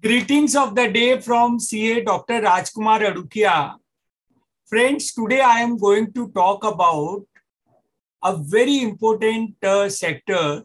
Greetings of the day from CA Dr. Rajkumar Adukia. Friends, today I am going to talk about a very important uh, sector.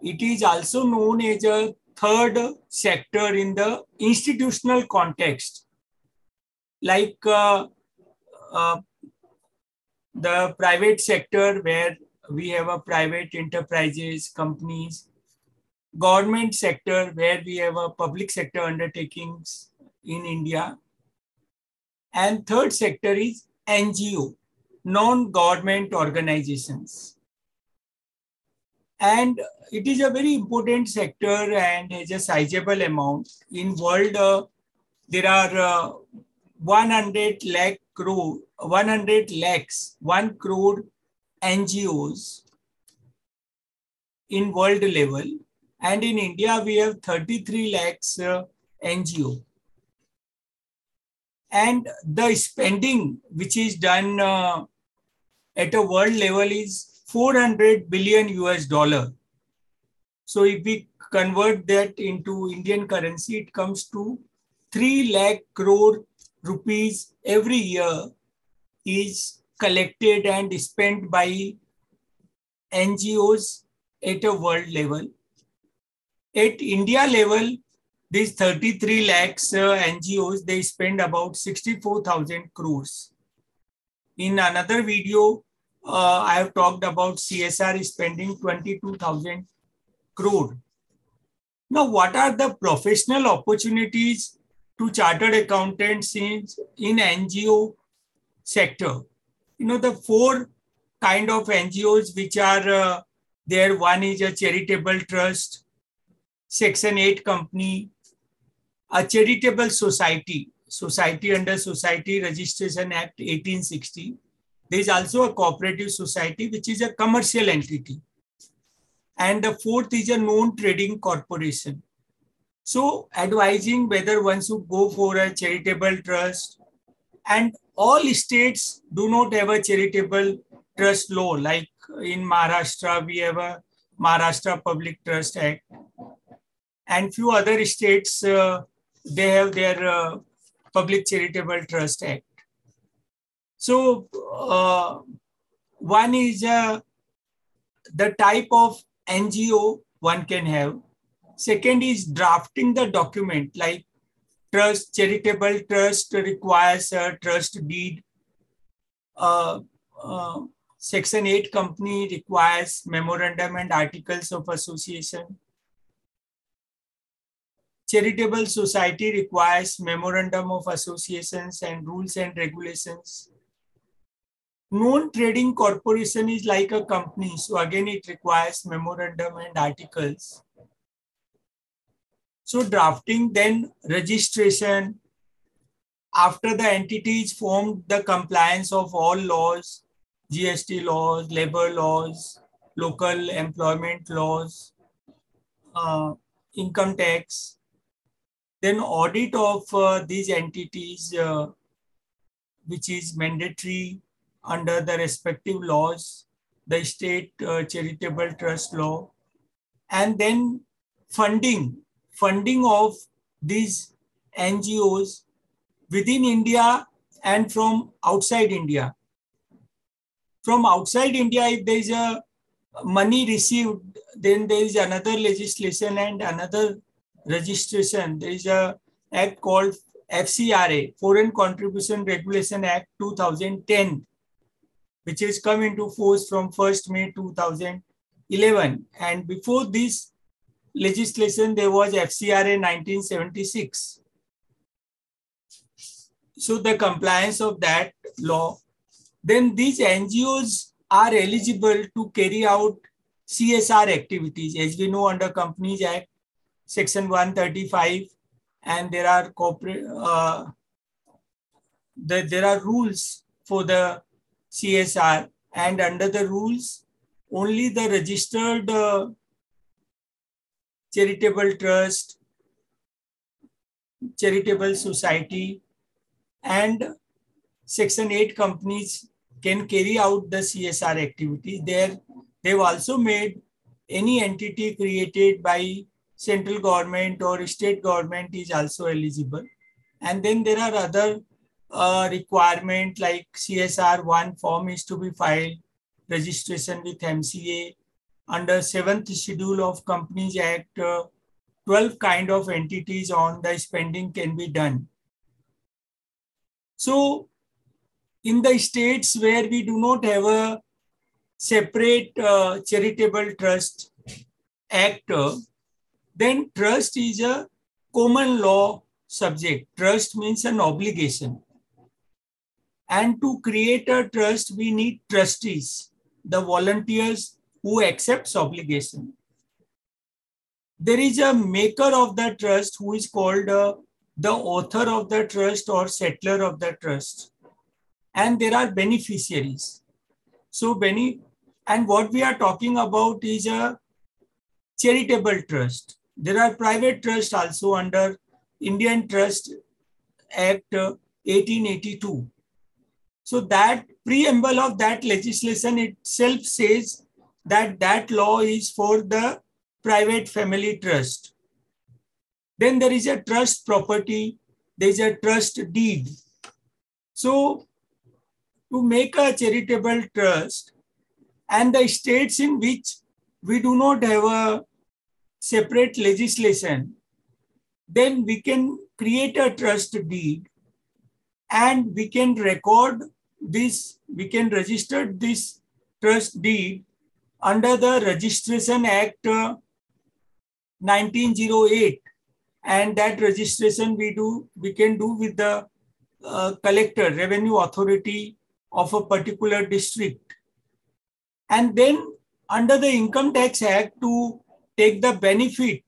It is also known as a third sector in the institutional context, like uh, uh, the private sector, where we have a private enterprises, companies, government sector where we have a public sector undertakings in India. And third sector is NGO, non-government organizations. And it is a very important sector and has a sizable amount. In world, uh, there are uh, 100 lakh crore, 100 lakhs, 1 crore NGOs in world level and in India, we have 33 lakhs uh, NGO. And the spending which is done uh, at a world level is 400 billion US dollar. So if we convert that into Indian currency, it comes to 3 lakh crore rupees every year is collected and spent by NGOs at a world level at India level, these 33 lakhs uh, NGOs, they spend about 64,000 crores. In another video, uh, I have talked about CSR spending 22,000 crore. Now, what are the professional opportunities to chartered accountants in, in NGO sector? You know, the four kind of NGOs which are uh, there. One is a charitable trust, Section 8 company, a charitable society, society under Society Registration Act 1860. There is also a cooperative society, which is a commercial entity. And the fourth is a non-trading corporation. So advising whether one should go for a charitable trust and all states do not have a charitable trust law. Like in Maharashtra, we have a Maharashtra Public Trust Act and few other states uh, they have their uh, public charitable trust act. So uh, one is uh, the type of ngo one can have. Second is drafting the document like trust charitable trust requires a trust deed. Uh, uh, section 8 company requires memorandum and articles of association charitable society requires memorandum of associations and rules and regulations. Non-trading corporation is like a company. So again, it requires memorandum and articles. So drafting, then registration. After the entity is formed, the compliance of all laws, GST laws, labor laws, local employment laws, uh, income tax, then audit of uh, these entities, uh, which is mandatory under the respective laws, the state uh, charitable trust law, and then funding, funding of these NGOs within India and from outside India. From outside India, if there is a money received, then there is another legislation and another registration, there is a act called FCRA, Foreign Contribution Regulation Act 2010, which has come into force from 1st May 2011. And before this legislation, there was FCRA 1976. So the compliance of that law, then these NGOs are eligible to carry out CSR activities. As we know under Companies Act, section 135 and there are corporate uh, the, there are rules for the csr and under the rules only the registered uh, charitable trust charitable society and section 8 companies can carry out the csr activity. There they've also made any entity created by central government or state government is also eligible. And then there are other uh, requirement like CSR one form is to be filed, registration with MCA. Under seventh schedule of Companies Act, uh, 12 kind of entities on the spending can be done. So in the states where we do not have a separate uh, charitable trust act, then trust is a common law subject. Trust means an obligation. And to create a trust, we need trustees, the volunteers who accepts obligation. There is a maker of the trust who is called uh, the author of the trust or settlor of the trust. And there are beneficiaries. So, bene and what we are talking about is a charitable trust. There are private trusts also under Indian Trust Act uh, 1882. So that preamble of that legislation itself says that that law is for the private family trust. Then there is a trust property, there is a trust deed. So to make a charitable trust and the states in which we do not have a separate legislation, then we can create a trust deed and we can record this, we can register this trust deed under the Registration Act uh, 1908 and that registration we do we can do with the uh, collector revenue authority of a particular district. And then under the income tax act to take the benefit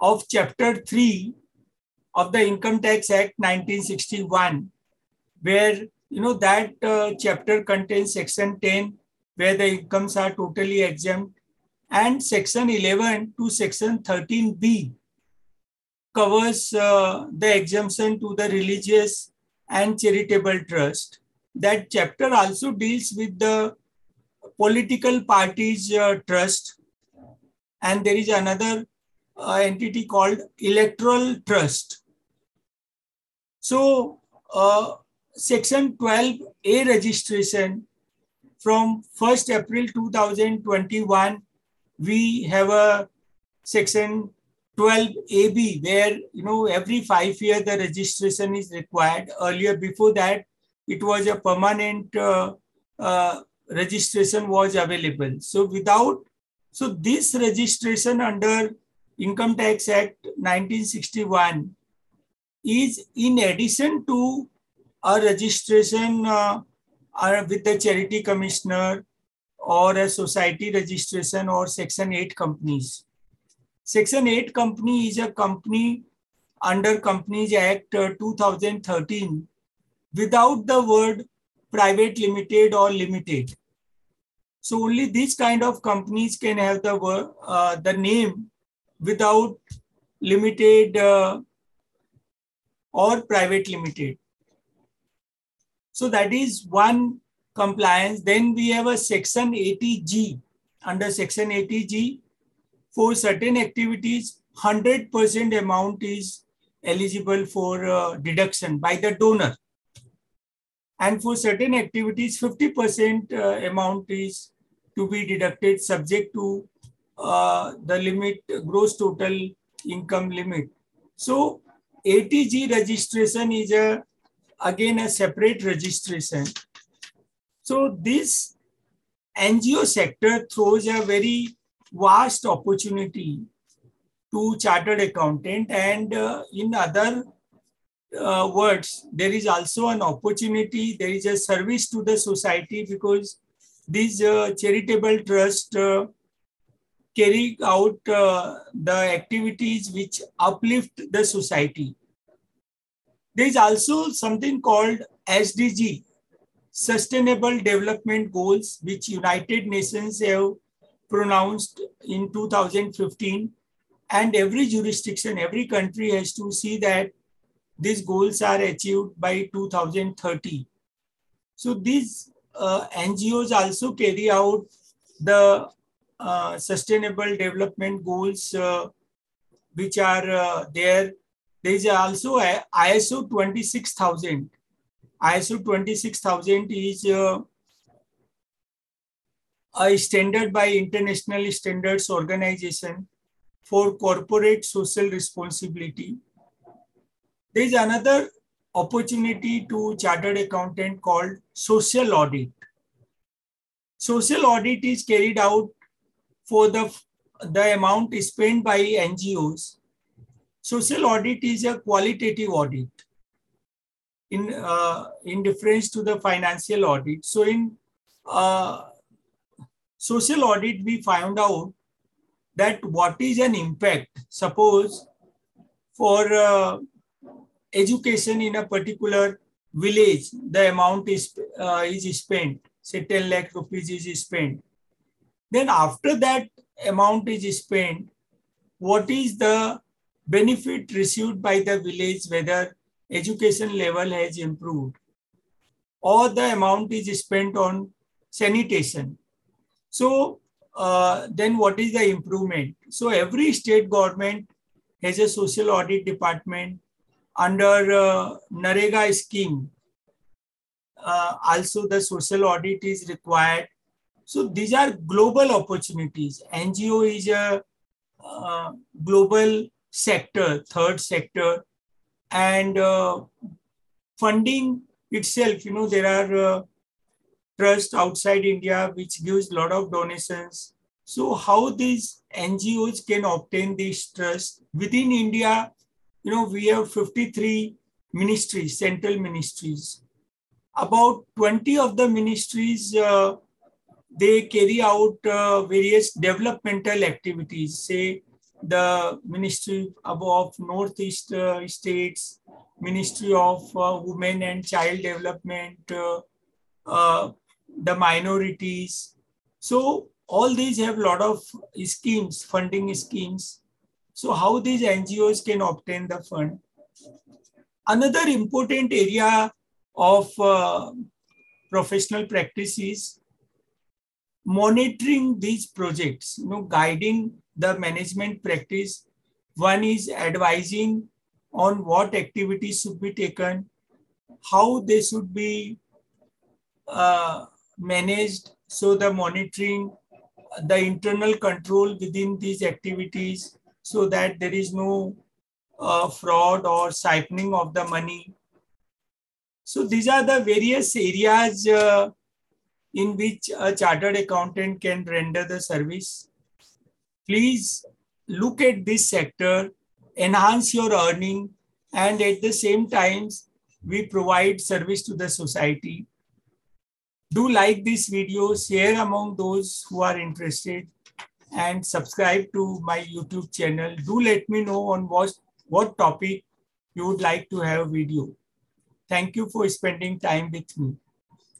of chapter 3 of the income tax act 1961 where you know that uh, chapter contains section 10 where the incomes are totally exempt and section 11 to section 13b covers uh, the exemption to the religious and charitable trust. That chapter also deals with the political parties uh, trust and there is another uh, entity called electoral trust. So uh, section 12a registration from 1st april 2021 we have a section 12ab where you know every five year the registration is required. Earlier before that it was a permanent uh, uh, registration was available. So without so this registration under income tax act 1961 is in addition to a registration uh, with the charity commissioner or a society registration or Section 8 companies. Section 8 company is a company under Companies Act uh, 2013 without the word private limited or limited. So only these kind of companies can have the uh, the name without limited uh, or private limited. So that is one compliance. Then we have a section 80G. Under section 80G, for certain activities, 100% amount is eligible for uh, deduction by the donor. And for certain activities, 50% uh, amount is to be deducted subject to uh, the limit, gross total income limit. So 80G registration is a, again a separate registration so this NGO sector throws a very vast opportunity to chartered accountant and uh, in other uh, words, there is also an opportunity, there is a service to the society because these uh, charitable trust uh, carry out uh, the activities which uplift the society. There is also something called SDG, Sustainable Development Goals, which United Nations have pronounced in 2015. And every jurisdiction, every country has to see that these goals are achieved by 2030. So these uh, NGOs also carry out the uh, sustainable development goals uh, which are uh, there. There is also ISO 26000. ISO 26000 is uh, a standard by International Standards Organization for corporate social responsibility. There is another opportunity to chartered accountant called social audit. Social audit is carried out for the, the amount spent by NGOs. Social audit is a qualitative audit in, uh, in difference to the financial audit. So in uh, social audit, we found out that what is an impact. Suppose for uh, education in a particular village, the amount is, uh, is spent, say 10 lakh rupees is spent. Then after that amount is spent, what is the benefit received by the village, whether education level has improved or the amount is spent on sanitation. So uh, then what is the improvement? So every state government has a social audit department under uh, NREGA scheme. Uh, also the social audit is required. So these are global opportunities. NGO is a uh, global sector, third sector, and uh, funding itself, you know, there are uh, trust outside India, which gives a lot of donations. So how these NGOs can obtain this trust within India? You know, we have 53 ministries, central ministries. About 20 of the ministries, uh, they carry out uh, various developmental activities, say the Ministry of Northeast uh, States, Ministry of uh, Women and Child Development, uh, uh, the minorities. So all these have a lot of schemes, funding schemes. So how these NGOs can obtain the fund. Another important area of uh, professional practice is monitoring these projects, you know, guiding the management practice. One is advising on what activities should be taken, how they should be uh, managed. So the monitoring, the internal control within these activities so that there is no uh, fraud or siphoning of the money. So these are the various areas uh, in which a chartered accountant can render the service. Please look at this sector, enhance your earning, and at the same time, we provide service to the society. Do like this video, share among those who are interested, and subscribe to my YouTube channel. Do let me know on what, what topic you would like to have a video. Thank you for spending time with me.